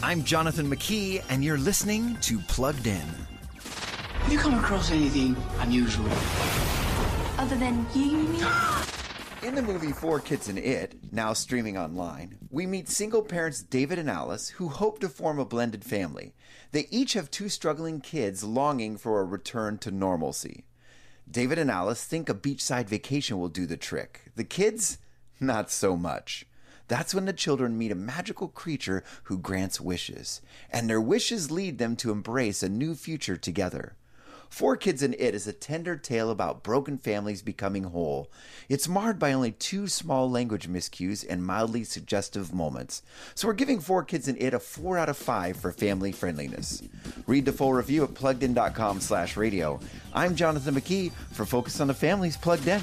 I'm Jonathan McKee, and you're listening to Plugged In. Have you come across anything unusual? Other than you, you mean? In the movie Four Kids and It, now streaming online, we meet single parents David and Alice who hope to form a blended family. They each have two struggling kids longing for a return to normalcy. David and Alice think a beachside vacation will do the trick. The kids, not so much. That's when the children meet a magical creature who grants wishes, and their wishes lead them to embrace a new future together. Four Kids and It is a tender tale about broken families becoming whole. It's marred by only two small language miscues and mildly suggestive moments. So we're giving Four Kids and It a 4 out of 5 for family friendliness. Read the full review at pluggedin.com slash radio. I'm Jonathan McKee for Focus on the Family's Plugged In.